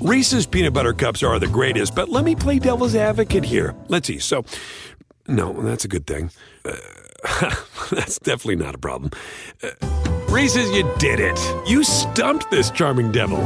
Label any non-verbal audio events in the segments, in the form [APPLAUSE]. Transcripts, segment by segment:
Reese's peanut butter cups are the greatest, but let me play devil's advocate here. Let's see. So, no, that's a good thing. Uh, [LAUGHS] that's definitely not a problem. Uh, Reese's, you did it. You stumped this charming devil.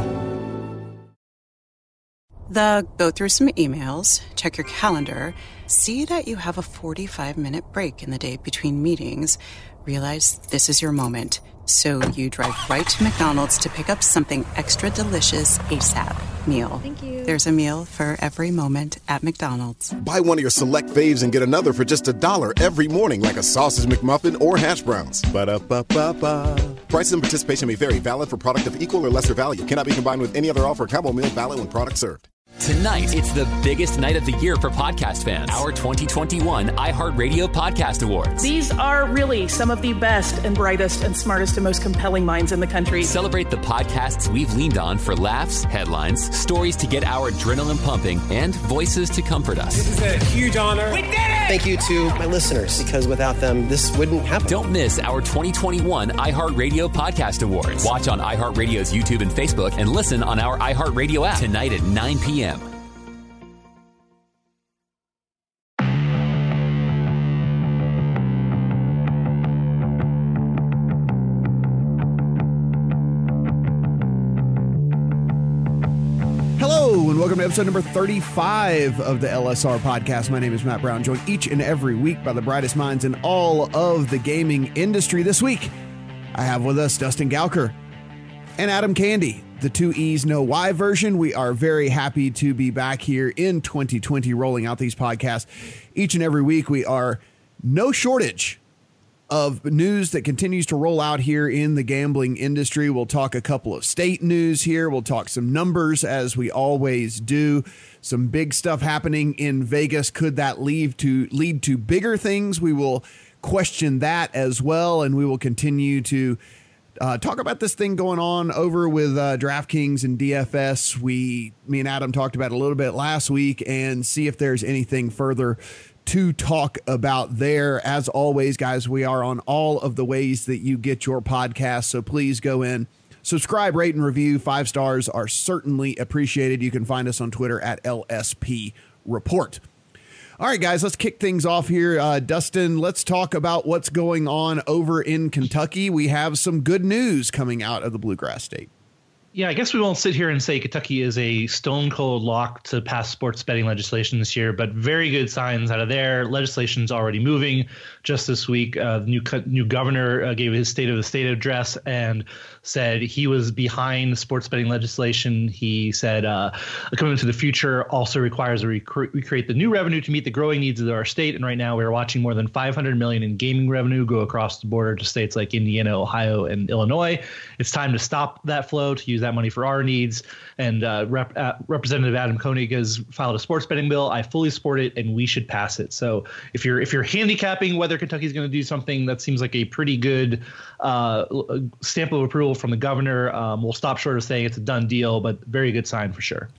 The go through some emails, check your calendar, see that you have a 45 minute break in the day between meetings, realize this is your moment. So you drive right to McDonald's to pick up something extra delicious ASAP. Meal. Thank you. There's a meal for every moment at McDonald's. Buy one of your select faves and get another for just a dollar every morning, like a sausage McMuffin or hash browns. Ba-da-ba-ba-ba. Prices and participation may vary. Valid for product of equal or lesser value. Cannot be combined with any other offer. Combo meal valid when product served. Tonight, it's the biggest night of the year for podcast fans. Our 2021 iHeartRadio Podcast Awards. These are really some of the best and brightest and smartest and most compelling minds in the country. Celebrate the podcasts we've leaned on for laughs, headlines, stories to get our adrenaline pumping, and voices to comfort us. This is a huge honor. We did it! Thank you to my listeners, because without them, this wouldn't happen. Don't miss our 2021 iHeartRadio Podcast Awards. Watch on iHeartRadio's YouTube and Facebook and listen on our iHeartRadio app tonight at 9 p.m. Hello, and welcome to episode number 35 of the LSR podcast. My name is Matt Brown, joined each and every week by the brightest minds in all of the gaming industry. This week, I have with us Dustin Gouker and Adam Candee, the two E's no Y version. We are very happy to be back here in 2020 rolling out these podcasts. Each and every week, we are no shortage of news that continues to roll out here in the gambling industry. We'll talk a couple of state news here. We'll talk some numbers as we always do. Some big stuff happening in Vegas. Could that lead to lead to bigger things? We will question that as well, and we will continue to uh, talk about this thing going on over with uh, DraftKings and DFS. We, me and Adam talked about a little bit last week, and see if there's anything further to talk about there. As always, guys, we are on all of the ways that you get your podcast. So please go in, subscribe, rate, and review. Five stars are certainly appreciated. You can find us on Twitter at LSP Report. All right, guys, let's kick things off here. Uh, Dustin, let's talk about what's going on over in Kentucky. We have some good news coming out of the Bluegrass State. Yeah, I guess we won't sit here and say Kentucky is a stone cold lock to pass sports betting legislation this year, but very good signs out of there. Legislation's already moving. Just this week, uh, the new new governor uh, gave his State of the State address and said he was behind sports betting legislation. He said uh, a commitment to the future also requires a rec- recreate the new revenue to meet the growing needs of our state. And right now, we are watching more than 500 million in gaming revenue go across the border to states like Indiana, Ohio, and Illinois. It's time to stop that flow to use that money for our needs. And uh, Rep, uh, Representative Adam Koenig has filed a sports betting bill. I fully support it, and we should pass it. So if you're if you're handicapping whether Kentucky's going to do something, that seems like a pretty good uh, stamp of approval from the governor. Um, we'll stop short of saying it's a done deal, but very good sign for sure.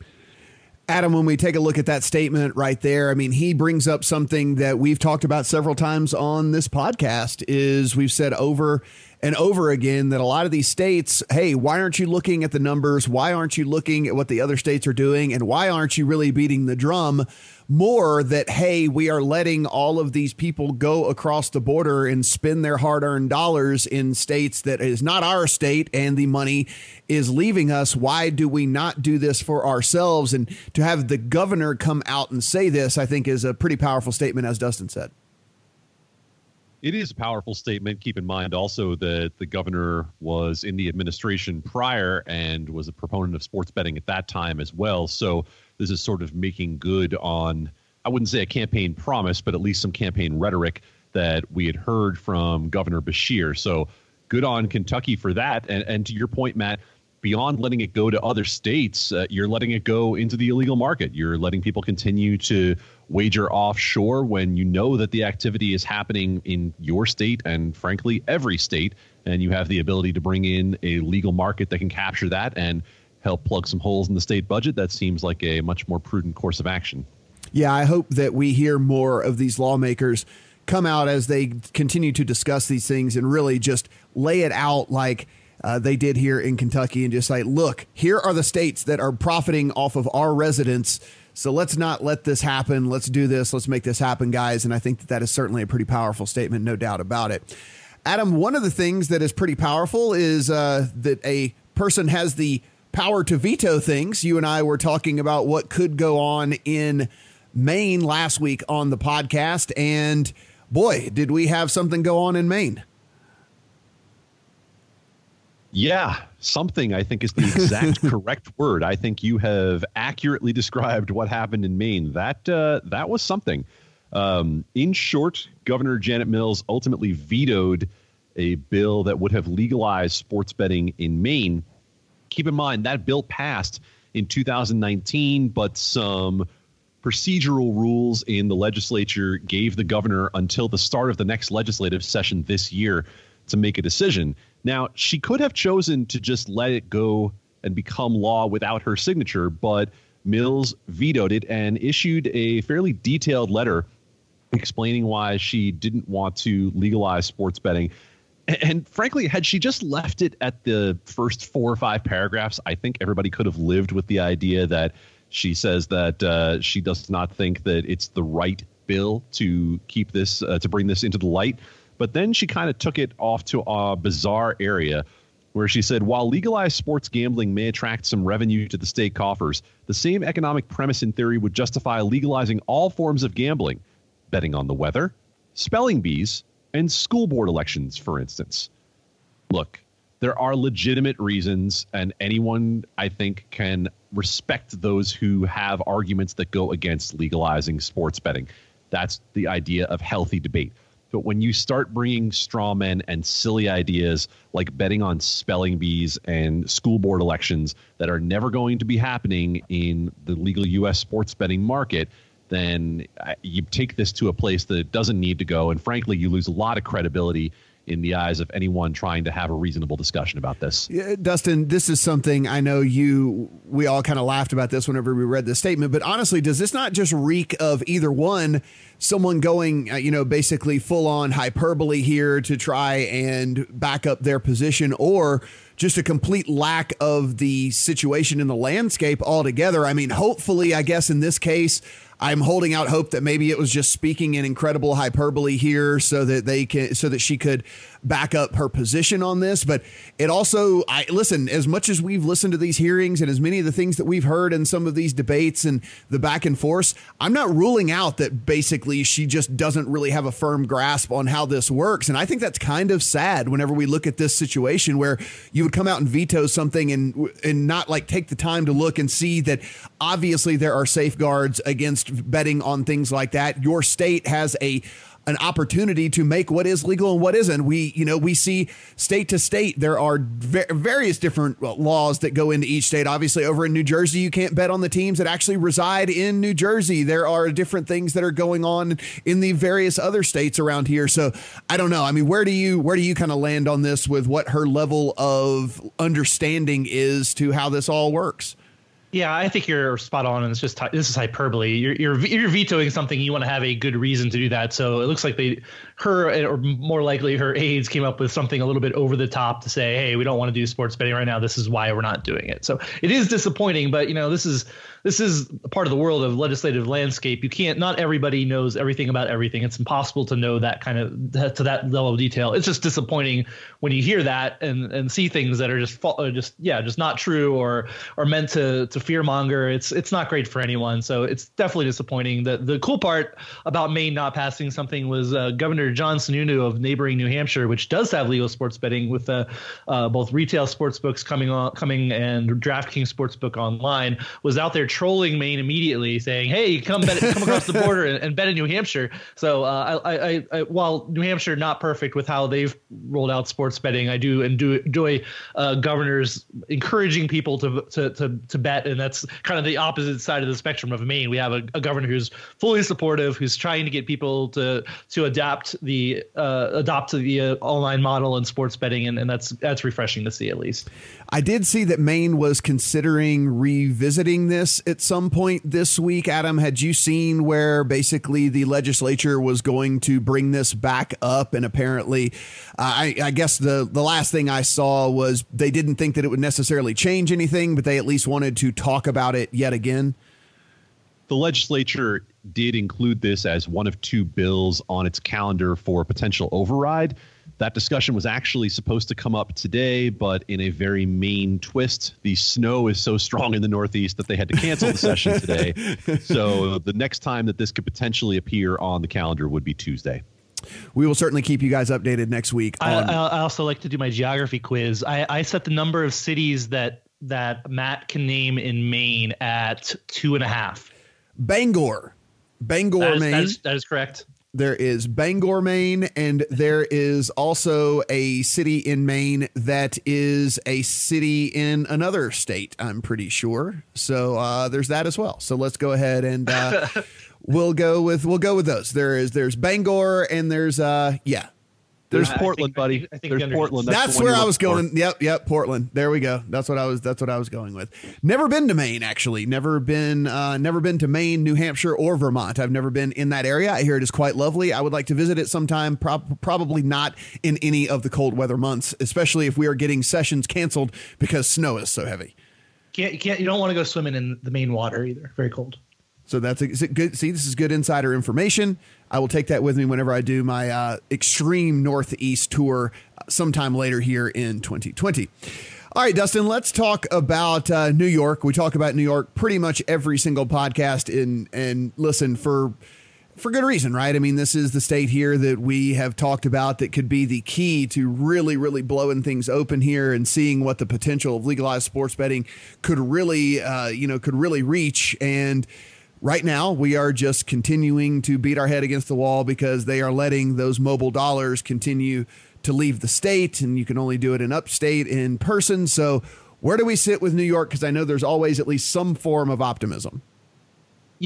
Adam, when we take a look at that statement right there, I mean, he brings up something that we've talked about several times on this podcast is we've said over and over again that a lot of these states, hey, why aren't you looking at the numbers? Why aren't you looking at what the other states are doing? And why aren't you really beating the drum more that, hey, we are letting all of these people go across the border and spend their hard earned dollars in states that is not our state and the money is leaving us? Why do we not do this for ourselves? And to have the governor come out and say this, I think is a pretty powerful statement, as Dustin said. It is a powerful statement. Keep in mind also that the governor was in the administration prior and was a proponent of sports betting at that time as well. So this is sort of making good on, I wouldn't say a campaign promise, but at least some campaign rhetoric that we had heard from Governor Beshear. So good on Kentucky for that. And, and to your point, Matt, beyond letting it go to other states, uh, you're letting it go into the illegal market. You're letting people continue to wager offshore when you know that the activity is happening in your state and, frankly, every state. And you have the ability to bring in a legal market that can capture that and help plug some holes in the state budget. That seems like a much more prudent course of action. Yeah, I hope that we hear more of these lawmakers come out as they continue to discuss these things and really just lay it out like uh, they did here in Kentucky and just like, look, here are the states that are profiting off of our residents. So let's not let this happen. Let's do this. Let's make this happen, guys. And I think that that is certainly a pretty powerful statement, no doubt about it. Adam, one of the things that is pretty powerful is uh, that a person has the power to veto things. You and I were talking about what could go on in Maine last week on the podcast. And boy, did we have something go on in Maine. Yeah, something I think is the exact [LAUGHS] correct word. I think you have accurately described what happened in Maine. That uh, that was something. Um, in short, Governor Janet Mills ultimately vetoed a bill that would have legalized sports betting in Maine. Keep in mind that bill passed in 2019, but some procedural rules in the legislature gave the governor until the start of the next legislative session this year to make a decision. Now, she could have chosen to just let it go and become law without her signature, but Mills vetoed it and issued a fairly detailed letter explaining why she didn't want to legalize sports betting. And, frankly, had she just left it at the first four or five paragraphs, I think everybody could have lived with the idea that she says that uh, she does not think that it's the right bill to keep this, uh, to bring this into the light. But then she kind of took it off to a bizarre area where she said while legalized sports gambling may attract some revenue to the state coffers, the same economic premise in theory would justify legalizing all forms of gambling, betting on the weather, spelling bees, and school board elections, for instance. Look, there are legitimate reasons, and anyone, I think, can respect those who have arguments that go against legalizing sports betting. That's the idea of healthy debate. But when you start bringing straw men and silly ideas like betting on spelling bees and school board elections that are never going to be happening in the legal U.S. sports betting market, then uh, you take this to a place that it doesn't need to go. And frankly, you lose a lot of credibility in the eyes of anyone trying to have a reasonable discussion about this. Yeah, Dustin, this is something I know you, we all kind of laughed about this whenever we read the statement, but honestly, does this not just reek of either one, someone going, uh, you know, basically full on hyperbole here to try and back up their position, or just a complete lack of the situation in the landscape altogether? I mean, hopefully, I guess in this case, I'm holding out hope that maybe it was just speaking in incredible hyperbole here so that they can so that she could back up her position on this. But it also I listen, as much as we've listened to these hearings and as many of the things that we've heard in some of these debates and the back and forth, I'm not ruling out that basically she just doesn't really have a firm grasp on how this works. And I think that's kind of sad whenever we look at this situation where you would come out and veto something and and not like take the time to look and see that obviously there are safeguards against betting on things like that. Your state has a an opportunity to make what is legal and what isn't. We, you know, we see state to state there are various different uh, laws that go into each state. Obviously, over in New Jersey, you can't bet on the teams that actually reside in New Jersey. There are different things that are going on in the various other states around here. So I don't know. I mean, where do you where do you kind of land on this with what her level of understanding is to how this all works? Yeah, I think you're spot on, and it's just this is hyperbole. You're you're, you're vetoing something. You want to have a good reason to do that. So it looks like they, her, or more likely her aides came up with something a little bit over the top to say, hey, we don't want to do sports betting right now. This is why we're not doing it. So it is disappointing, but you know this is this is part of the world of legislative landscape. You can't. Not everybody knows everything about everything. It's impossible to know that kind of to that level of detail. It's just disappointing when you hear that and and see things that are just just yeah just not true or or meant to to fearmonger. It's it's not great for anyone. So it's definitely disappointing. The the cool part about Maine not passing something was uh, Governor John Sununu of neighboring New Hampshire, which does have legal sports betting with uh, uh, both retail sports books coming on coming and DraftKings Sportsbook online, was out there trolling Maine immediately, saying, "Hey, come bet, come across the [LAUGHS] border and, and, bet in New Hampshire." So uh, I, I, I, while New Hampshire not perfect with how they've rolled out sports betting, I do and do enjoy uh, governors encouraging people to to to, to bet and that's kind of the opposite side of the spectrum of Maine. We have a, a governor who's fully supportive, who's trying to get people to to adapt the uh, adopt the uh, online model in sports betting, and, and that's that's refreshing to see at least. I did see that Maine was considering revisiting this at some point this week. Adam, had you seen where basically the legislature was going to bring this back up? And apparently, uh, I, I, guess the, the last thing I saw was they didn't think that it would necessarily change anything, but they at least wanted to talk about it yet again. The legislature did include this as one of two bills on its calendar for potential override. That discussion was actually supposed to come up today, but in a very Maine twist, the snow is so strong in the Northeast that they had to cancel the session today. [LAUGHS] So the next time that this could potentially appear on the calendar would be Tuesday. We will certainly keep you guys updated next week. I, I, also like to do my geography quiz. I, I set the number of cities that that Matt can name in Maine at two and a half. Bangor, Bangor, that is, Maine. That is, that is correct. There is Bangor, Maine, and there is also a city in Maine that is a city in another state, I'm pretty sure. So uh, there's that as well. So let's go ahead and uh, [LAUGHS] we'll go with we'll go with those. There is there's Bangor and there's uh yeah, there's Portland, think, buddy. I think, I think There's Portland. That's, That's where I was going. For. Yep, yep, Portland. There we go. That's what I was. That's what I was going with. Never been to Maine, actually. Never been. Uh, never been to Maine, New Hampshire, or Vermont. I've never been in that area. I hear it is quite lovely. I would like to visit it sometime. Pro- probably not in any of the cold weather months, especially if we are getting sessions canceled because snow is so heavy. Can't you can't you don't want to go swimming in the Maine water either. Very cold. So that's a, good. See, this is good insider information. I will take that with me whenever I do my uh, extreme Northeast tour sometime later here in 2020. All right, Dustin, let's talk about uh, New York. We talk about New York pretty much every single podcast in and listen for for good reason, right? I mean, this is the state here that we have talked about that could be the key to really, really blowing things open here and seeing what the potential of legalized sports betting could really, uh, you know, could really reach. And Right now, we are just continuing to beat our head against the wall because they are letting those mobile dollars continue to leave the state, and you can only do it in upstate in person. So, where do we sit with New York? Because I know there's always at least some form of optimism.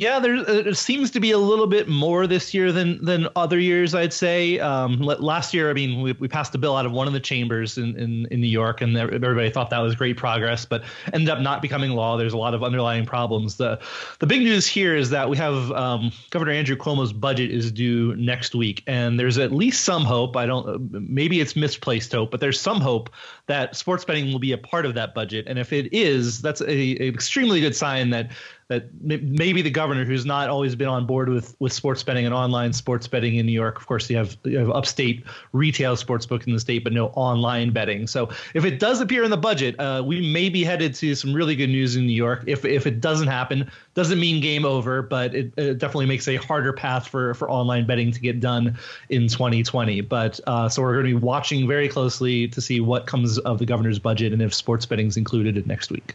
Yeah, there, uh, seems to be a little bit more this year than than other years. I'd say. Um, last year, I mean, we, we passed a bill out of one of the chambers in, in, in New York, and everybody thought that was great progress, but ended up not becoming law. There's a lot of underlying problems. the The big news here is that we have um, Governor Andrew Cuomo's budget is due next week, and there's at least some hope. I don't. Maybe it's misplaced hope, but there's some hope that sports betting will be a part of that budget. And if it is, that's a, an extremely good sign that that maybe the governor, who's not always been on board with with sports betting and online sports betting in New York, of course, you have you have upstate retail sports book in the state, but no online betting. So if it does appear in the budget, uh, we may be headed to some really good news in New York. If if it doesn't happen, doesn't mean game over, but it, it definitely makes a harder path for for online betting to get done in 2020. But uh, so we're going to be watching very closely to see what comes of the governor's budget and if sports betting is included in next week.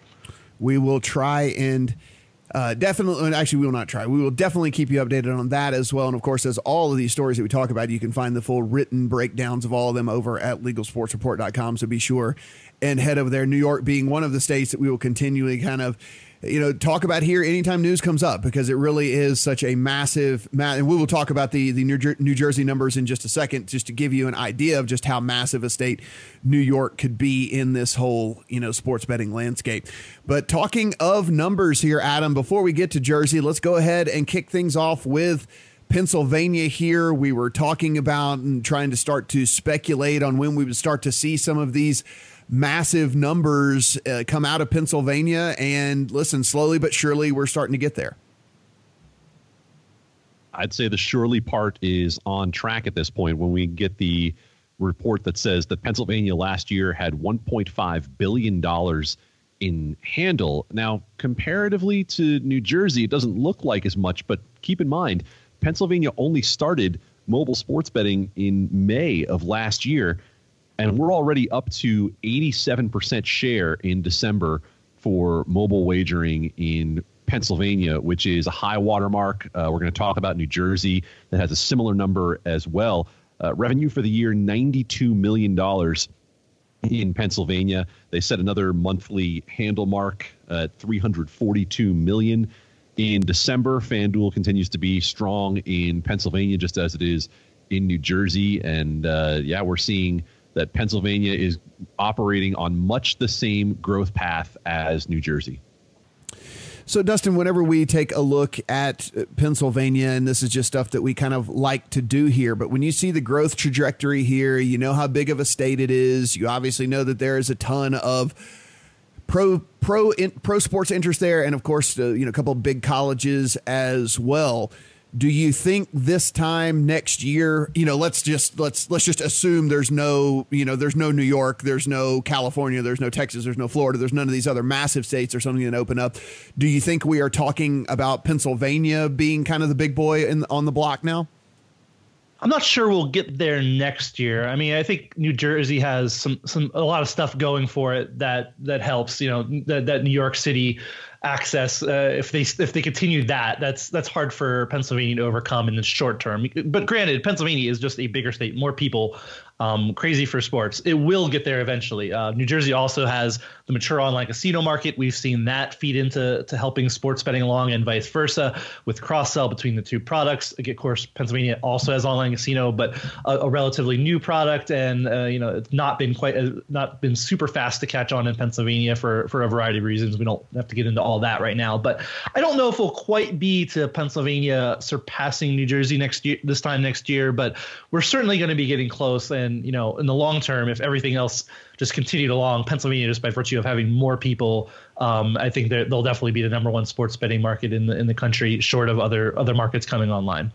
We will try and uh, definitely, actually, we will not try. We will definitely keep you updated on that as well. And of course, as all of these stories that we talk about, you can find the full written breakdowns of all of them over at legalsportsreport.com. So be sure and head over there. New York being one of the states that we will continually kind of you know talk about here anytime news comes up because it really is such a massive and we will talk about the the New, Jer- New Jersey numbers in just a second just to give you an idea of just how massive a state New York could be in this whole you know sports betting landscape but talking of numbers here Adam before we get to Jersey let's go ahead and kick things off with Pennsylvania here. We were talking about and trying to start to speculate on when we would start to see some of these massive numbers uh, come out of Pennsylvania. And listen, slowly but surely, we're starting to get there. I'd say the surely part is on track at this point when we get the report that says that Pennsylvania last year had $1.5 billion in handle. Now, comparatively to New Jersey, it doesn't look like as much, but keep in mind, Pennsylvania only started mobile sports betting in May of last year and we're already up to 87% share in December for mobile wagering in Pennsylvania, which is a high watermark. Uh, we're going to talk about New Jersey that has a similar number as well. Uh, revenue for the year $92 million. in Pennsylvania. They set another monthly handle mark at 342 million. In December, FanDuel continues to be strong in Pennsylvania, just as it is in New Jersey. And uh, yeah, we're seeing that Pennsylvania is operating on much the same growth path as New Jersey. So, Dustin, whenever we take a look at Pennsylvania, and this is just stuff that we kind of like to do here, but when you see the growth trajectory here, you know how big of a state it is. You obviously know that there is a ton of pro pro in, pro sports interest there, and of course, uh, you know, a couple of big colleges as well do you think this time next year you know let's just let's let's just assume there's no you know there's no new york there's no california there's no texas there's no florida there's none of these other massive states or something that open up do you think we are talking about pennsylvania being kind of the big boy in, on the block now I'm not sure we'll get there next year. I mean, I think New Jersey has some some a lot of stuff going for it that that helps. You know, that, that New York City access uh, if they if they continue that that's that's hard for Pennsylvania to overcome in the short term. But granted Pennsylvania is just a bigger state. More people um, crazy for sports. It will get there eventually. Uh, New Jersey also has the mature online casino market. We've seen that feed into to helping sports betting along, and vice versa with cross sell between the two products. Of course, Pennsylvania also has online casino, but a, a relatively new product, and uh, you know it's not been quite uh, not been super fast to catch on in Pennsylvania for for a variety of reasons. We don't have to get into all that right now, but I don't know if we'll quite be to Pennsylvania surpassing New Jersey next year this time next year, but we're certainly going to be getting close and and you know in the long term if everything else just continued along pennsylvania just by virtue of having more people um, i think they'll definitely be the number one sports betting market in the in the country short of other other markets coming online.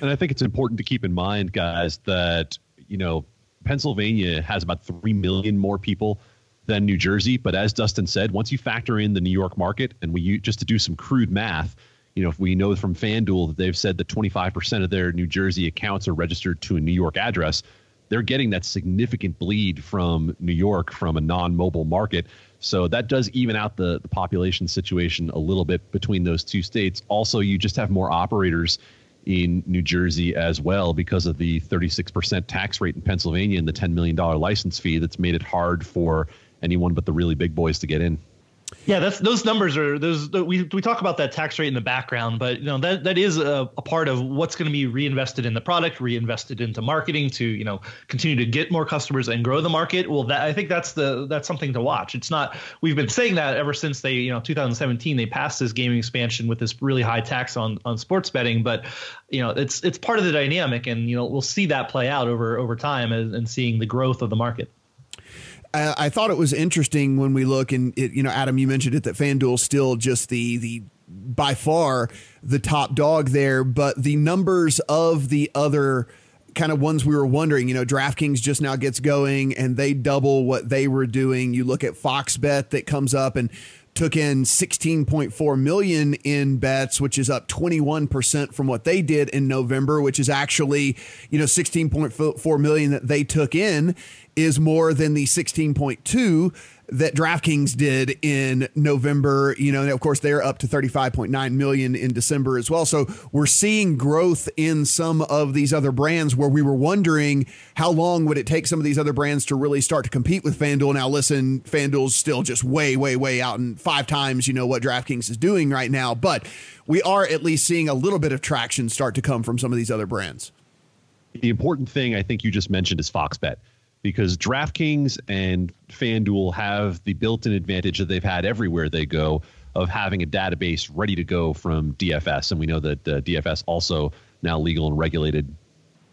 And i think it's important to keep in mind guys that you know pennsylvania has about 3 million more people than new jersey. But as dustin said once you factor in the new york market and we just to do some crude math you know, if we know from FanDuel that they've said that 25% of their New Jersey accounts are registered to a New York address, they're getting that significant bleed from New York from a non-mobile market. So that does even out the, the population situation a little bit between those two states. Also, you just have more operators in New Jersey as well because of the 36% tax rate in Pennsylvania and the $10 million license fee that's made it hard for anyone but the really big boys to get in. Yeah, that's those numbers are those we we talk about that tax rate in the background, but you know that that is a, a part of what's going to be reinvested in the product, reinvested into marketing to you know continue to get more customers and grow the market. Well, that I think that's the that's something to watch. It's not we've been saying that ever since they you know 2017 they passed this gaming expansion with this really high tax on on sports betting, but you know it's it's part of the dynamic, and you know we'll see that play out over over time and, and seeing the growth of the market. I, thought it was interesting when we look and it, you know, Adam, you mentioned it that FanDuel's still just the the by far the top dog there, but the numbers of the other kind of ones we were wondering, you know, DraftKings just now gets going and they double what they were doing. You look at Fox Bet that comes up and took in 16.4 million in bets which is up 21% from what they did in November which is actually you know 16.4 million that they took in is more than the 16.2 that DraftKings did in November. You know, and of course they're up to 35.9 million in December as well. So we're seeing growth in some of these other brands where we were wondering how long would it take some of these other brands to really start to compete with FanDuel. Now listen, FanDuel's still just way, way, way out and five times, you know, what DraftKings is doing right now. But we are at least seeing a little bit of traction start to come from some of these other brands. The important thing I think you just mentioned is Fox Bet because DraftKings and FanDuel have the built-in advantage that they've had everywhere they go of having a database ready to go from DFS, and we know that uh, DFS also now legal and regulated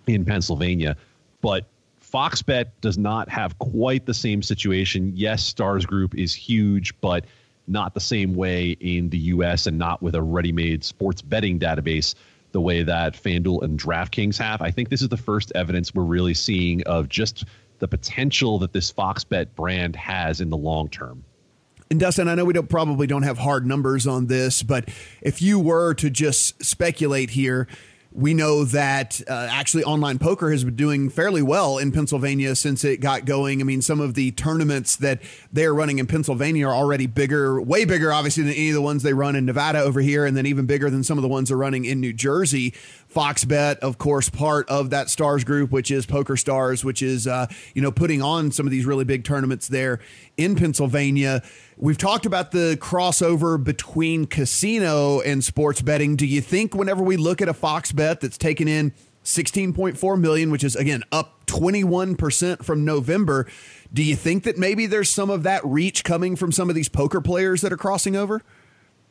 in Pennsylvania, but Fox Bet does not have quite the same situation. Yes, Stars Group is huge, but not the same way in the U.S. and not with a ready-made sports betting database the way that FanDuel and DraftKings have. I think this is the first evidence we're really seeing of just the potential that this Fox Bet brand has in the long term. And Dustin, I know we don't probably don't have hard numbers on this, but if you were to just speculate here, we know that uh, actually online poker has been doing fairly well in Pennsylvania since it got going. I mean, some of the tournaments that they're running in Pennsylvania are already bigger, way bigger, obviously, than any of the ones they run in Nevada over here, and then even bigger than some of the ones they're running in New Jersey. Fox Bet, of course, part of that Stars group, which is Poker Stars, which is uh, you know putting on some of these really big tournaments there in Pennsylvania. We've talked about the crossover between casino and sports betting. Do you think whenever we look at a Fox bet that's taken in 16.4 million, which is again up 21% from November, do you think that maybe there's some of that reach coming from some of these poker players that are crossing over?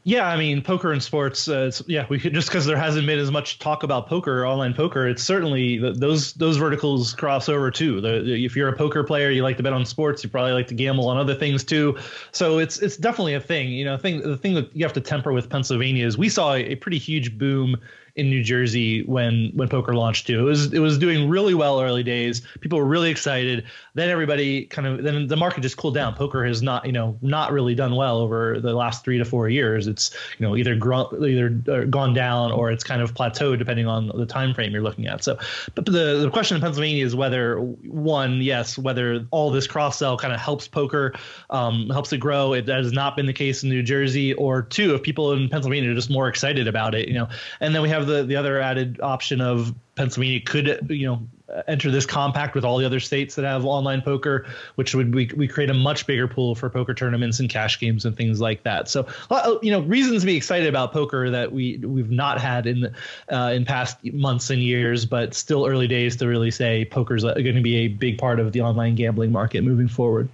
Yeah, I mean, poker and sports. Uh, yeah, we could just because there hasn't been as much talk about poker, online poker. It's certainly those those verticals cross over too. The, if you're a poker player, you like to bet on sports. You probably like to gamble on other things too. So it's it's definitely a thing. You know, thing the thing that you have to temper with Pennsylvania is we saw a, a pretty huge boom in New Jersey when when poker launched too. It was it was doing really well early days. People were really excited. Then everybody kind of then the market just cooled down. Poker has not you know not really done well over the last three to four years. It's you know either gr- either uh, gone down or it's kind of plateaued depending on the time frame you're looking at. So, but the the question in Pennsylvania is whether one yes whether all this cross sell kind of helps poker um, helps it grow. It has not been the case in New Jersey. Or two, if people in Pennsylvania are just more excited about it, you know, and then we have the the other added option of Pennsylvania could you know enter this compact with all the other states that have online poker, which would we, we create a much bigger pool for poker tournaments and cash games and things like that. So uh, you know reasons to be excited about poker that we we've not had in uh, in past months and years, but still early days to really say poker's going to be a big part of the online gambling market moving forward.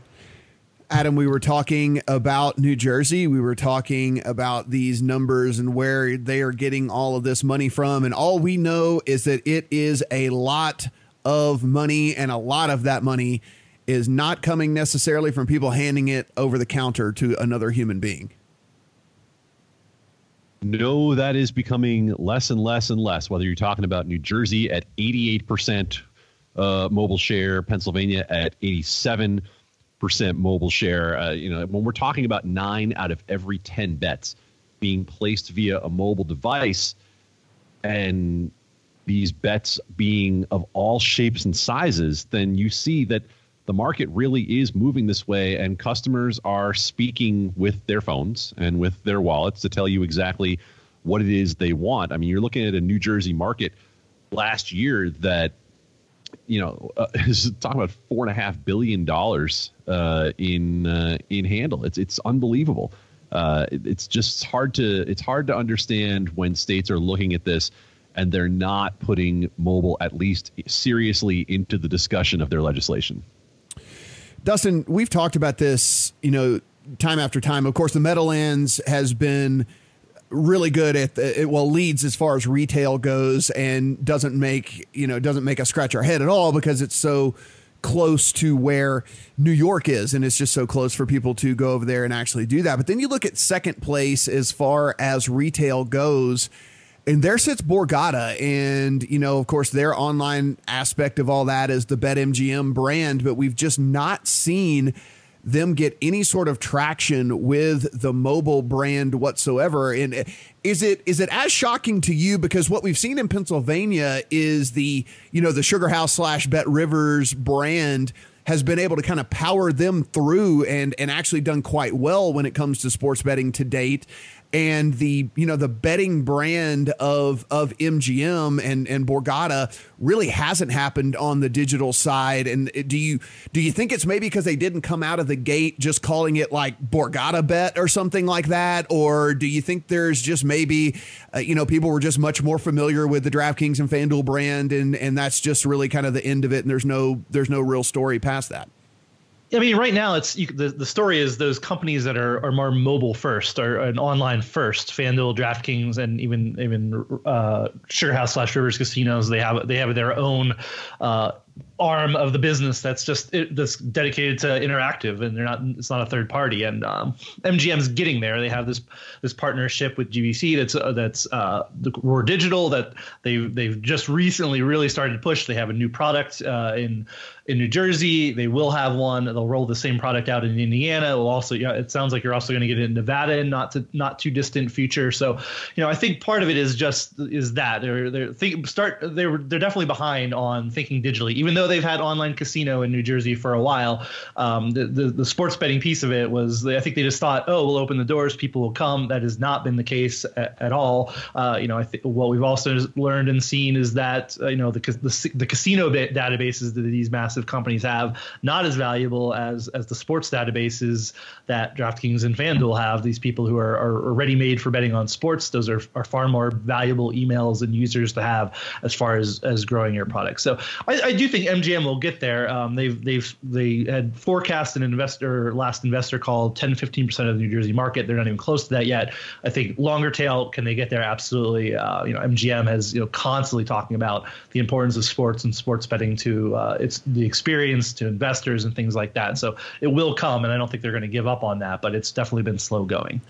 Adam, we were talking about New Jersey. We were talking about these numbers and where they are getting all of this money from. And all we know is that it is a lot of money, and a lot of that money is not coming necessarily from people handing it over the counter to another human being. No, that is becoming less and less and less. Whether you're talking about New Jersey at 88% uh, mobile share, Pennsylvania at 87 percent mobile share. Uh, you know, when we're talking about nine out of every ten bets being placed via a mobile device, and these bets being of all shapes and sizes, then you see that the market really is moving this way, and customers are speaking with their phones and with their wallets to tell you exactly what it is they want. I mean, you're looking at a New Jersey market last year that you know, uh, [LAUGHS] talking about four and a half billion dollars uh, in uh, in handle. It's it's unbelievable. Uh, it, it's just hard to it's hard to understand when states are looking at this and they're not putting mobile at least seriously into the discussion of their legislation. Dustin, we've talked about this, you know, time after time. Of course, the Meadowlands has been really good at the, well leads as far as retail goes and doesn't make you know doesn't make us scratch our head at all because it's so close to where New York is and it's just so close for people to go over there and actually do that. But then you look at second place as far as retail goes and there sits Borgata and you know of course their online aspect of all that is the BetMGM brand but we've just not seen them get any sort of traction with the mobile brand whatsoever. And is it is it as shocking to you because what we've seen in Pennsylvania is the you know the Sugar House slash Bet Rivers brand has been able to kind of power them through and and actually done quite well when it comes to sports betting to date and the you know the betting brand of of MGM and and Borgata really hasn't happened on the digital side. And do you do you think it's maybe because they didn't come out of the gate just calling it like Borgata bet or something like that, or do you think there's just maybe uh, you know people were just much more familiar with the DraftKings and FanDuel brand, and and that's just really kind of the end of it, and there's no there's no real story past that. I mean, right now it's you, the the story is those companies that are, are more mobile first or an online first, FanDuel, DraftKings, and even even uh, slash Rivers Casinos. They have they have their own uh, arm of the business that's just it, that's dedicated to interactive and they're not it's not a third party and um, MGM's getting there they have this this partnership with GVC that's uh, that's uh, Roar Digital that they've they've just recently really started to push they have a new product uh, in in New Jersey. They will have one. They'll roll the same product out in Indiana. It will also, yeah, it sounds like you're also going to get it in Nevada in not to not too distant future. So, you know, I think part of it is just is that they're they're think start they're they're definitely behind on thinking digitally, even though they've had online casino in New Jersey for a while. Um, the, the the sports betting piece of it was I think they just thought, oh, we'll open the doors, people will come. That has not been the case at, at all. Uh, you know, I think what we've also learned and seen is that uh, you know the the, the casino databases that these massive companies have, not as valuable as as the sports databases that DraftKings and FanDuel have. These people who are, are ready made for betting on sports, those are, are far more valuable emails and users to have as far as as growing your product. So I, I do think MGM will get there. Um, they've they've they had forecast an investor last investor call 10 15 percent of the New Jersey market. They're not even close to that yet. I think longer tail can they get there? Absolutely. Uh, you know MGM has you know constantly talking about the importance of sports and sports betting to uh, its the the experience to investors and things like that. So it will come, and I don't think they're going to give up on that, but it's definitely been slow going.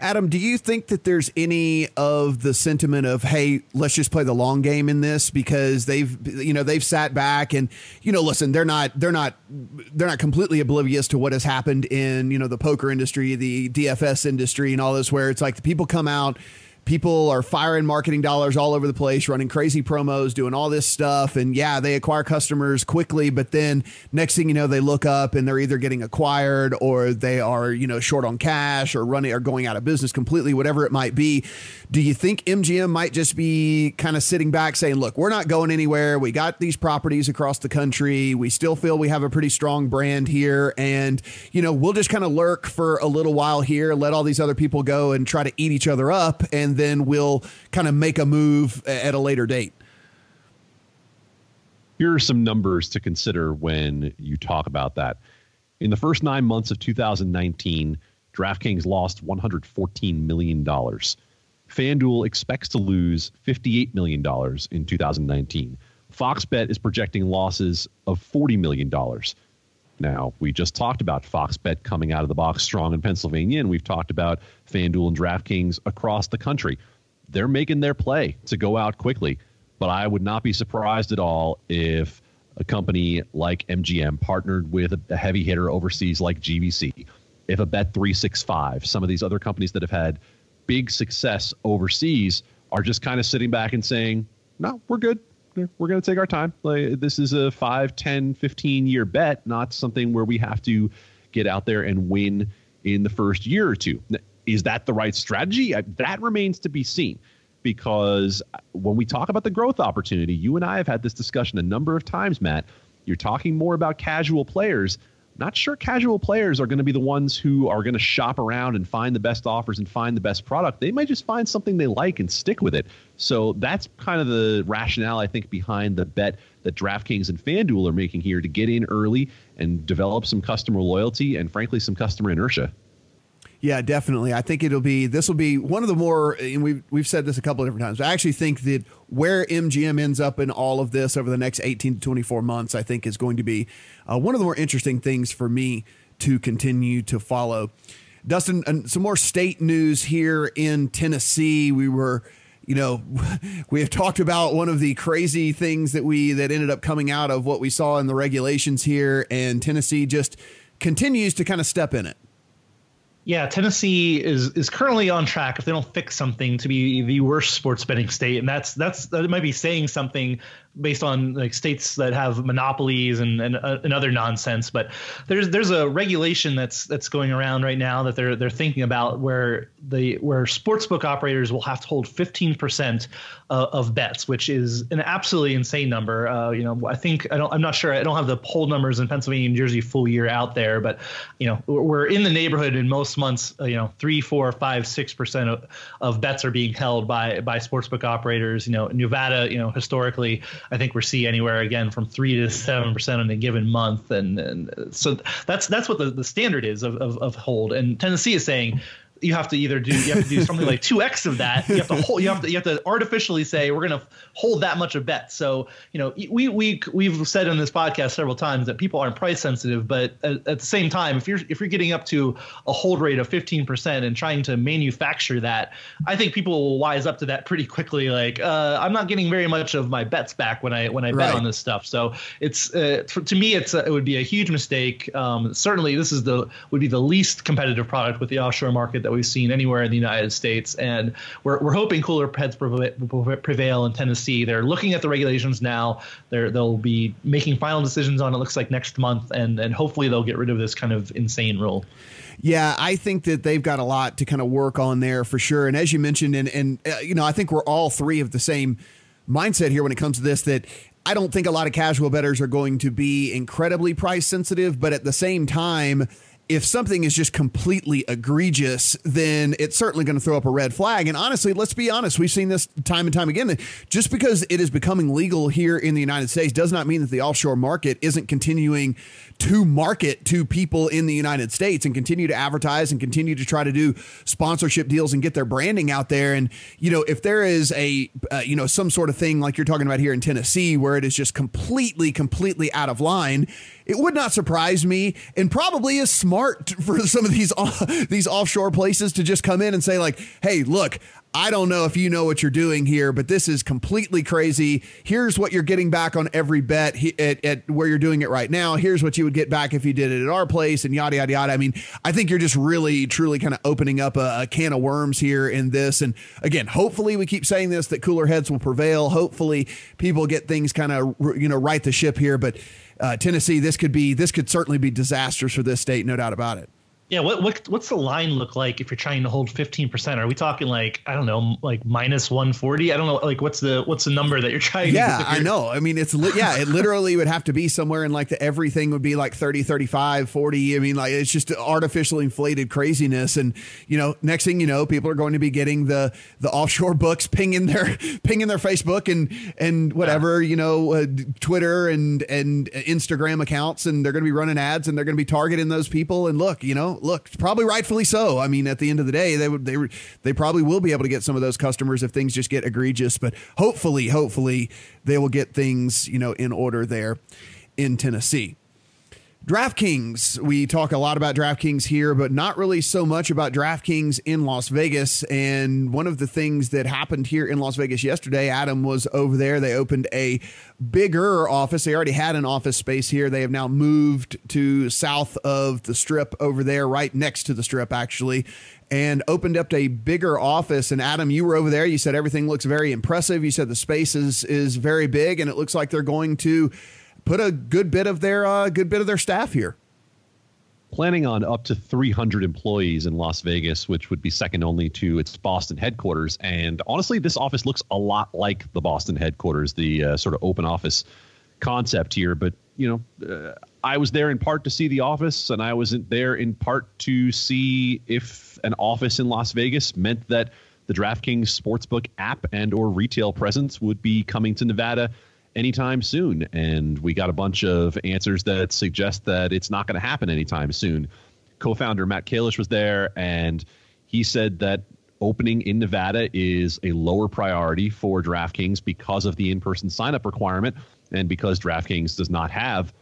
Adam, do you think that there's any of the sentiment of, hey, let's just play the long game in this because they've, you know, they've sat back and, you know, listen, they're not, they're not, they're not completely oblivious to what has happened in, you know, the poker industry, the DFS industry, and all this, where it's like the people come out people are firing marketing dollars all over the place, running crazy promos, doing all this stuff. And yeah, they acquire customers quickly, but then next thing you know, they look up and they're either getting acquired or they are, you know, short on cash or running or going out of business completely, whatever it might be. Do you think MGM might just be kind of sitting back saying, look, we're not going anywhere. We got these properties across the country. We still feel we have a pretty strong brand here. And, you know, we'll just kind of lurk for a little while here, let all these other people go and try to eat each other up. And then we'll kind of make a move at a later date. Here are some numbers to consider when you talk about that. In the first nine months of 2019, DraftKings lost $114 million. FanDuel expects to lose $58 million in 2019. Fox Bet is projecting losses of $40 million. Now, we just talked about Fox Bet coming out of the box strong in Pennsylvania, and we've talked about FanDuel and DraftKings across the country. They're making their play to go out quickly, but I would not be surprised at all if a company like MGM partnered with a heavy hitter overseas like GVC, if a Bet365, some of these other companies that have had big success overseas are just kind of sitting back and saying, no, we're good we're going to take our time. Like this is a 5, 10, 15 year bet, not something where we have to get out there and win in the first year or two. Is that the right strategy? That remains to be seen because uh, when we talk about the growth opportunity, you and I have had this discussion a number of times, Matt. You're talking more about casual players not sure casual players are going to be the ones who are going to shop around and find the best offers and find the best product. They might just find something they like and stick with it. So that's kind of the rationale, I think, behind the bet that DraftKings and FanDuel are making here to get in early and develop some customer loyalty and, frankly, some customer inertia. Yeah, definitely. I think it'll be this will be one of the more and we've we've said this a couple of different times. I actually think that where MGM ends up in all of this over the next 18 to 24 months, I think is going to be uh, one of the more interesting things for me to continue to follow. Dustin, some more state news here in Tennessee. We were you know, [LAUGHS] we have talked about one of the crazy things that we that ended up coming out of what we saw in the regulations here, and Tennessee just continues to kind of step in it. Yeah, Tennessee is is currently on track if they don't fix something to be the worst sports betting state, and that's that's that might be saying something based on like states that have monopolies and and, uh, and other nonsense. But there's there's a regulation that's that's going around right now that they're they're thinking about where the where sportsbook operators will have to hold 15 percent uh, of bets, which is an absolutely insane number. Uh, you know, I think I don't I'm not sure I don't have the poll numbers in Pennsylvania and Jersey full year out there, but you know we're in the neighborhood in most months. Uh, you know, three, four, five, six percent of, of bets are being held by by sportsbook operators. You know, Nevada, you know, historically I think we're seeing anywhere again from three to seven percent in a given month, and, and so that's that's what the, the standard is of, of, of hold. And Tennessee is saying you have to either do you have to do [LAUGHS] something like 2x of that. You have to hold you have to you have to artificially say we're going to hold that much of bet. So you know we we we've said on this podcast several times that people aren't price sensitive but at, at the same time if you're if you're getting up to a hold rate of 15% and trying to manufacture that i think people will wise up to that pretty quickly. Like uh, i'm not getting very much of my bets back when i when i bet right. on this stuff. So it's uh, for, to me it's it would be a huge mistake. Um, certainly this is the would be the least competitive product with the offshore market that we've seen anywhere in the United States. And we're, we're hoping cooler heads prevail in Tennessee. They're looking at the regulations now. They're, they'll be making final decisions on it looks like next month, and and hopefully they'll get rid of this kind of insane rule. Yeah, I think that they've got a lot to kind of work on there for sure. And as you mentioned, and and uh, you know, I think we're all three of the same mindset here when it comes to this. That I don't think a lot of casual bettors are going to be incredibly price sensitive, but at the same time if something is just completely egregious, then it's certainly going to throw up a red flag. And honestly, let's be honest, we've seen this time and time again. Just because it is becoming legal here in the United States does not mean that the offshore market isn't continuing to market to people in the United States and continue to advertise and continue to try to do sponsorship deals and get their branding out there. And, you know, if there is a, uh, you know, some sort of thing like you're talking about here in Tennessee where it is just completely, completely out of line, it would not surprise me and probably is smart [LAUGHS] for some of these, these offshore places to just come in and say like, hey, look, I don't know if you know what you're doing here, but this is completely crazy. Here's what you're getting back on every bet at, at, where you're doing it right now. Here's what you would get back if you did it at our place, and yada yada yada. I mean, I think you're just really, truly kind of opening up a, a can of worms here in this. And again, hopefully, we keep saying this that cooler heads will prevail. Hopefully, people get things kind of you know right the ship here. But uh, Tennessee, this could be this could certainly be disastrous for this state, no doubt about it. Yeah, what, what what's the line look like if you're trying to hold 15%? Are we talking like I don't know, like minus 140? I don't know like what's the what's the number that you're trying to yeah, I know. I mean, it's li- yeah, it literally would have to be somewhere in like the everything would be like 30, 35, 40. I mean, like it's just artificial inflated craziness and you know, next thing you know, people are going to be getting the the offshore books pinging their [LAUGHS] pinging their Facebook and and whatever, yeah. you know, uh, Twitter and and Instagram accounts and they're going to be running ads and they're going to be targeting those people and look, you know, look, probably rightfully so. I mean, at the end of the day, they would they they probably will be able to get some of those customers if things just get egregious. But hopefully, hopefully, they will get things you know in order there in Tennessee. DraftKings, we talk a lot about DraftKings here, but not really so much about DraftKings in Las Vegas. And one of the things that happened here in Las Vegas yesterday, Adam was over there. They opened a bigger office. They already had an office space here. They have now moved to south of the strip over there, right next to the strip, actually, and opened up a bigger office. And Adam, you were over there. You said everything looks very impressive. You said the space is, is very big, and it looks like they're going to put a good bit of their uh, good bit of their staff here. Planning on up to 300 employees in Las Vegas, which would be second only to its Boston headquarters. And honestly, this office looks a lot like the Boston headquarters, the uh, sort of open office concept here. But you know, uh, I was there in part to see the office, and I wasn't there in part to see if an office in Las Vegas meant that the DraftKings Sportsbook app and or retail presence would be coming to Nevada anytime soon. And we got a bunch of answers that suggest that it's not going to happen anytime soon. Co founder Matt Kalish was there, and he said that opening in Nevada is a lower priority for DraftKings because of the in person sign-up requirement and because DraftKings does not have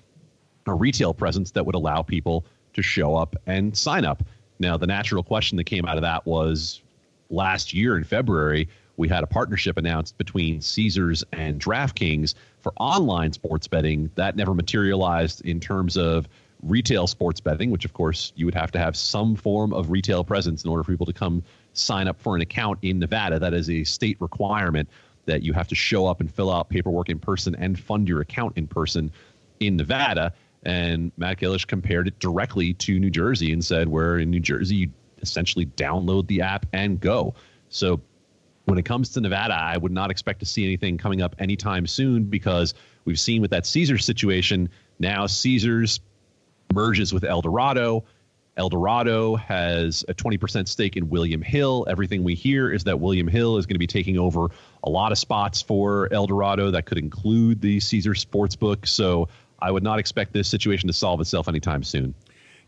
a retail presence that would allow people to show up and sign up. Now, the natural question that came out of that was last year in February we had a partnership announced between Caesars and DraftKings for online sports betting. That never materialized in terms of retail sports betting, which of course you would have to have some form of retail presence in order for people to come sign up for an account in Nevada. That is a state requirement that you have to show up and fill out paperwork in person and fund your account in person in Nevada. And Matt Kalish compared it directly to New Jersey and said, where in New Jersey you essentially download the app and go. So when it comes to Nevada, I would not expect to see anything coming up anytime soon because we've seen with that Caesars situation. Now Caesars merges with Eldorado. Eldorado has a 20% stake in William Hill. Everything we hear is that William Hill is going to be taking over a lot of spots for Eldorado. That could include the Caesars Sportsbook. So I would not expect this situation to solve itself anytime soon.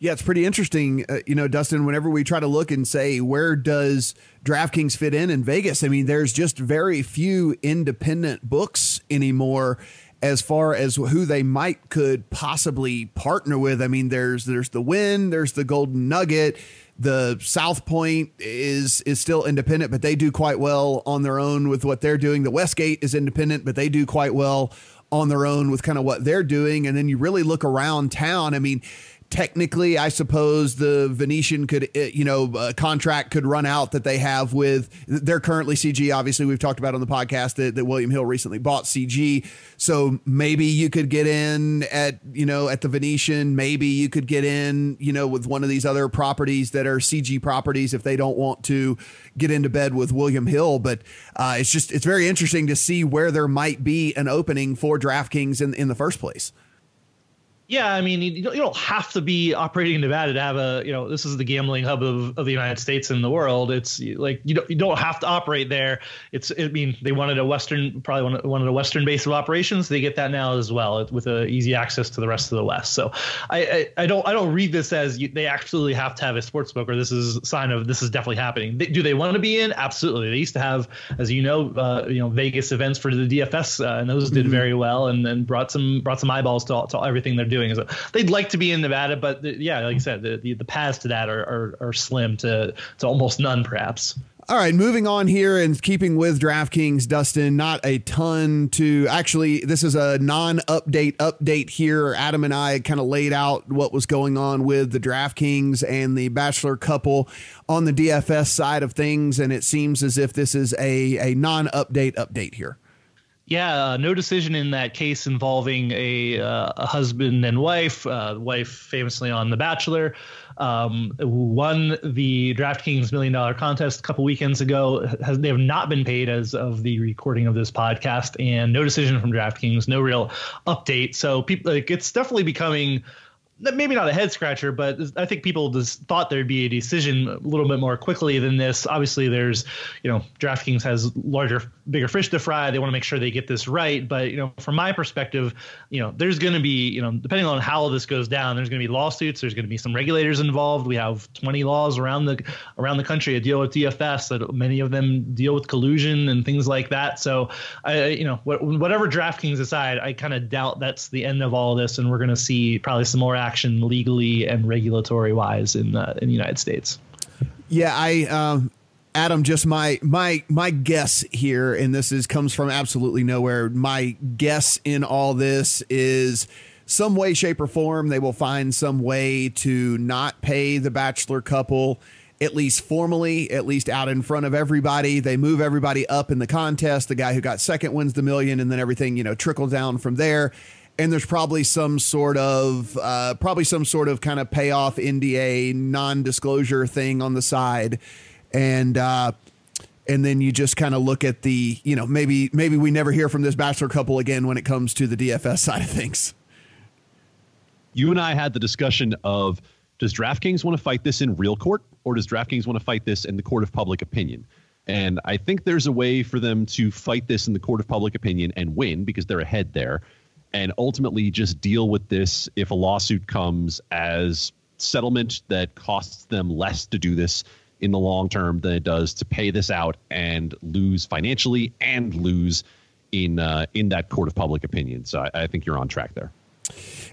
Yeah, it's pretty interesting. Uh, you know, Dustin, whenever we try to look and say, where does DraftKings fit in in Vegas? I mean, there's just very few independent books anymore as far as who they might could possibly partner with. I mean, there's there's the Wynn, there's the Golden Nugget, the South Point is is still independent, but they do quite well on their own with what they're doing. The Westgate is independent, but they do quite well on their own with kind of what they're doing. And then you really look around town. I mean, technically, I suppose the Venetian could, eh, you know, a contract could run out that they have with. They're currently CG. Obviously, we've talked about on the podcast that, that William Hill recently bought CG. So maybe you could get in at, you know, at the Venetian. Maybe you could get in, you know, with one of these other properties that are CG properties if they don't want to get into bed with William Hill. But uh, it's just it's very interesting to see where there might be an opening for DraftKings in in the first place. Yeah, I mean, you don't, you don't have to be operating in Nevada to have a, you know, this is the gambling hub of, of the United States and the world. It's like you don't you don't have to operate there. It's I mean, they wanted a Western, probably wanted, wanted a Western base of operations. They get that now as well with a easy access to the rest of the West. So I I, I don't I don't read this as you, they absolutely have to have a sports book or this is a sign of this is definitely happening. They, do they want to be in? Absolutely. They used to have, as you know, uh, you know, Vegas events for the DFS, uh, and those did mm-hmm. very well and then brought some brought some eyeballs to, to everything they're doing doing. They'd like to be in Nevada, but the, yeah, like I said, the, the, the paths to that are, are, are slim to to almost none, perhaps. All right, moving on here and keeping with DraftKings, Dustin, not a ton to actually, this is a non update update here. Adam and I kind of laid out what was going on with the DraftKings and the Bachelor couple on the DFS side of things. And it seems as if this is a, a non update update here. Yeah, uh, no decision in that case involving a, uh, a husband and wife. Uh, wife famously on The Bachelor, um, won the DraftKings Million Dollar Contest a couple weekends ago. Has, they have not been paid as of the recording of this podcast, and no decision from DraftKings, no real update. So people, like, it's definitely becoming maybe not a head scratcher, but I think people just thought there'd be a decision a little bit more quickly than this. Obviously, there's, you know, DraftKings has larger, bigger fish to fry. They want to make sure they get this right. But, you know, from my perspective, you know, there's going to be, you know, depending on how this goes down, there's going to be lawsuits. There's going to be some regulators involved. We have 20 laws around the around the country that deal with DFS. That many of them deal with collusion and things like that. So, I, you know, whatever DraftKings decide, I kind of doubt that's the end of all of this, and we're going to see probably some more action legally and regulatory wise in the in the United States. Yeah, I um, Adam, just my my my guess here, and this is comes from absolutely nowhere. My guess in all this is some way, shape, or form they will find some way to not pay the bachelor couple at least formally, at least out in front of everybody. They move everybody up in the contest. The guy who got second wins the million, and then everything you know trickles down from there and there's probably some sort of uh, probably some sort of kind of payoff NDA non-disclosure thing on the side, and uh, and then you just kind of look at the you know maybe maybe we never hear from this bachelor couple again when it comes to the DFS [LAUGHS] side of things. You and I had the discussion of does DraftKings want to fight this in real court or does DraftKings want to fight this in the court of public opinion? And I think there's a way for them to fight this in the court of public opinion and win because they're ahead there and ultimately just deal with this if a lawsuit comes as settlement that costs them less to do this in the long term than it does to pay this out and lose financially and lose in uh, in that court of public opinion. So I, I think you're on track there.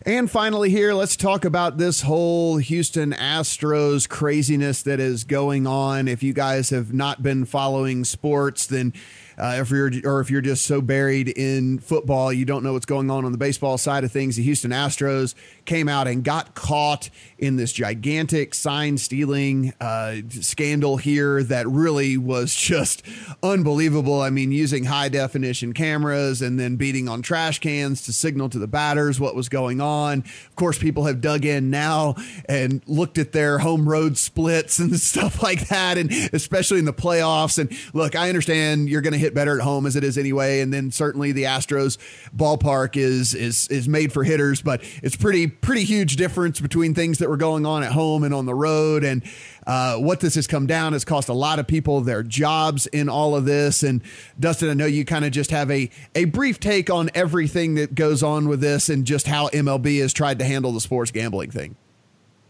And finally, here, let's talk about this whole Houston Astros craziness that is going on. If you guys have not been following sports, then uh, if you're or if you're just so buried in football, you don't know what's going on on the baseball side of things. The Houston Astros came out and got caught in this gigantic sign stealing uh, scandal here that really was [LAUGHS] just unbelievable. I mean, using high definition cameras and then beating on trash cans to signal to the batters what was going on. Of course, people have dug in now and looked at their home road splits and [LAUGHS] stuff like that, and especially in the playoffs. And look, I understand you're going to hit better at home as it is anyway, and then certainly the Astros ballpark is is is made for hitters, but it's pretty pretty huge difference between things that were going on at home and on the road. And uh, what this has come down has cost a lot of people their jobs in all of this. And Dustin, I know you kind of just have a, a brief take on everything that goes on with this and just how MLB has tried to handle the sports gambling thing.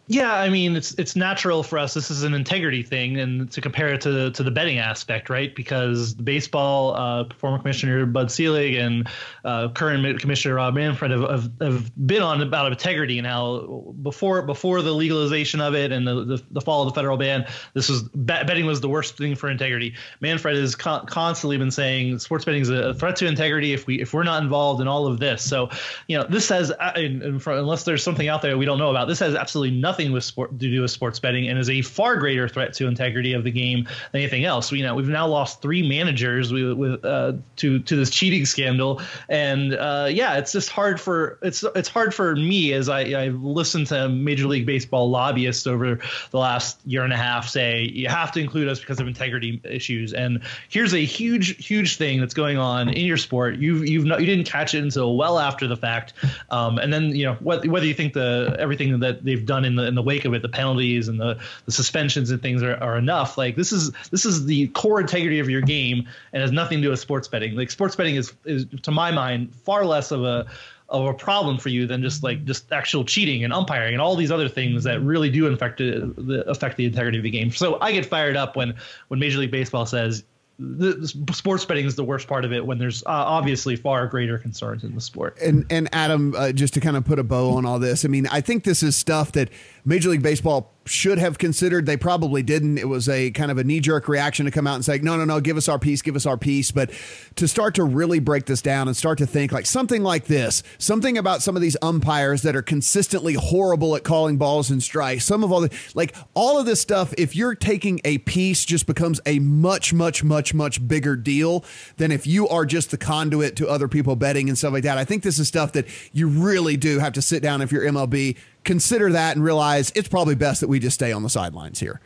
Yeah, I mean it's it's natural for us. This is an integrity thing, and to compare it to to the betting aspect, right? Because baseball uh, former commissioner Bud Selig and uh, current commissioner Rob Manfred have, have, have, been on about integrity and how before before the legalization of it and the, the, the fall of the federal ban, this was betting was the worst thing for integrity. Manfred has con- constantly been saying sports betting is a threat to integrity if we if we're not involved in all of this. So you know this has unless there's something out there we don't know about, this has absolutely nothing nothing with sport to do with sports betting and is a far greater threat to integrity of the game than anything else. We, you know, we've now lost three managers with, uh, to to this cheating scandal, and uh, yeah, it's just hard for it's it's hard for me as I I listened to Major League Baseball lobbyists over the last year and a half say you have to include us because of integrity issues. And here's a huge huge thing that's going on in your sport. You've you've not, you didn't catch it until well after the fact, um, and then you know whether, whether you think the everything that they've done in the in the wake of it, the penalties and the, the suspensions and things are, are enough. Like this is this is the core integrity of your game and has nothing to do with sports betting. Like sports betting is is to my mind far less of a of a problem for you than just like just actual cheating and umpiring and all these other things that really do affect the affect the integrity of the game. So I get fired up when when Major League Baseball says the, sports betting is the worst part of it when there's uh, obviously far greater concerns in the sport. And and Adam, uh, just to kind of put a bow on all this, I mean, I think this is stuff that Major League Baseball should have considered. They probably didn't. It was a kind of a knee jerk reaction to come out and say, no, no, no, give us our piece, give us our piece. But to start to really break this down and start to think like something like this, something about some of these umpires that are consistently horrible at calling balls and strikes, some of all the, like all of this stuff, if you're taking a piece, just becomes a much, much, much, much bigger deal than if you are just the conduit to other people betting and stuff like that. I think this is stuff that you really do have to sit down if you're MLB consider that and realize it's probably best that we just stay on the sidelines here.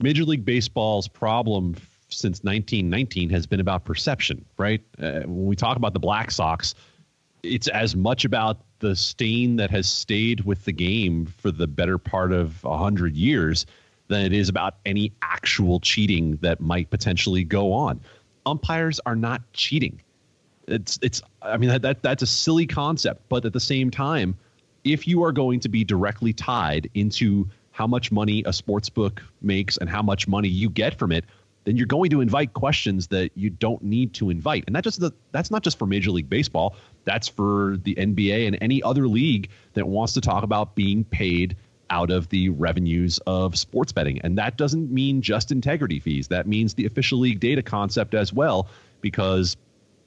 Major League Baseball's problem since 1919 has been about perception, right? Uh, when we talk about the Black Sox, it's as much about the stain that has stayed with the game for the better part of 100 years than it is about any actual cheating that might potentially go on. Umpires are not cheating. It's it's I mean that, that that's a silly concept, but at the same time, if you are going to be directly tied into how much money a sports book makes and how much money you get from it, then you're going to invite questions that you don't need to invite. And that just the, that's not just for Major League Baseball. That's for the NBA and any other league that wants to talk about being paid out of the revenues of sports betting. And that doesn't mean just integrity fees. That means the official league data concept as well, because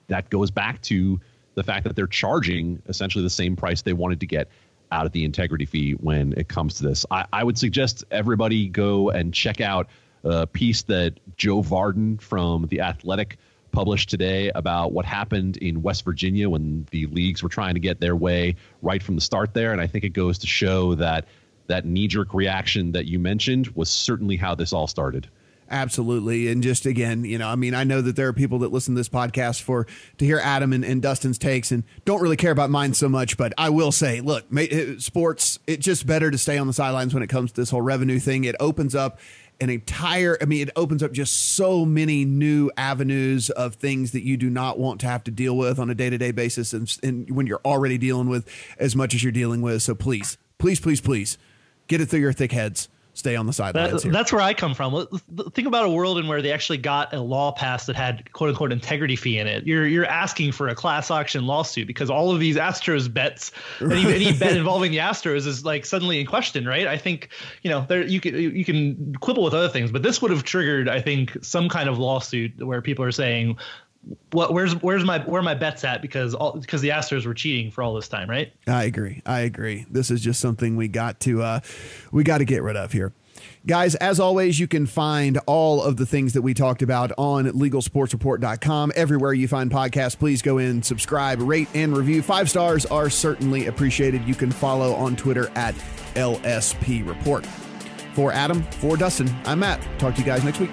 that goes back to the fact that they're charging essentially the same price they wanted to get out of the integrity fee when it comes to this. I, I would suggest everybody go and check out a piece that Joe Vardon from The Athletic published today about what happened in West Virginia when the leagues were trying to get their way right from the start there. And I think it goes to show that that knee jerk reaction that you mentioned was certainly how this all started. Absolutely. And just again, you know, I mean, I know that there are people that listen to this podcast for to hear Adam and, and Dustin's takes and don't really care about mine so much. But I will say, look, eh, sports, it's just better to stay on the sidelines when it comes to this whole revenue thing. It opens up an entire, I mean, it opens up just so many new avenues of things that you do not want to have to deal with on a day to day basis. And, and when you're already dealing with as much as you're dealing with. So please, please, please, please get it through your thick heads stay on the sidelines. That, that's where I come from. Think about a world in where they actually got a law passed that had quote unquote integrity fee in it. You're you're asking for a class action lawsuit because all of these Astros bets, any, [LAUGHS] any bet involving the Astros is like suddenly in question, right? I think you know there you can you can quibble with other things, but this would have triggered, I think, some kind of lawsuit where people are saying what where's where's my where my bets at because all because the Astros were cheating for all this time, right? I agree. I agree. This is just something we got to uh we got to get rid of here. Guys, as always, you can find all of the things that we talked about on legalsportsreport.com. Everywhere you find podcasts, please go in, subscribe, rate, and review. Five stars are certainly appreciated. You can follow on Twitter at LSP Report. For Adam, for Dustin, I'm Matt. Talk to you guys next week.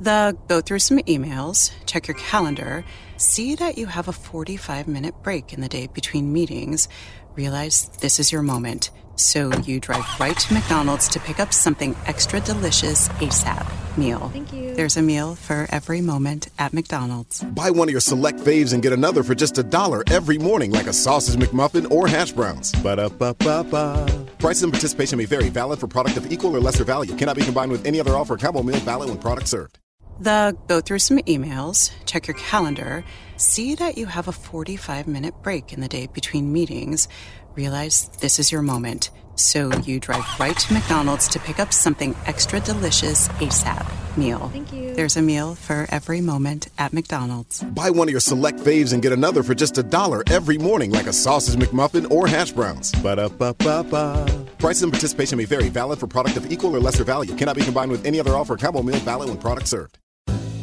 The go through some emails, check your calendar, See that you have a 45 minute break in the day between meetings. Realize this is your moment. So you drive right to McDonald's to pick up something extra delicious ASAP meal. Thank you. There's a meal for every moment at McDonald's. Buy one of your select faves and get another for just a dollar every morning, like a sausage McMuffin or hash browns. Ba da ba ba ba. Prices and participation may vary. Valid for product of equal or lesser value. Cannot be combined with any other offer. Combo meal valid when product served. The go through some emails, check your calendar, see that you have a 45 minute break in the day between meetings. Realize this is your moment. So you drive right to McDonald's to pick up something extra delicious ASAP meal. Thank you. There's a meal for every moment at McDonald's. Buy one of your select faves and get another for just a dollar every morning, like a sausage McMuffin or hash browns. Ba da ba ba ba. Prices and participation may vary. Valid for product of equal or lesser value. Cannot be combined with any other offer. Combo meal valid when product served.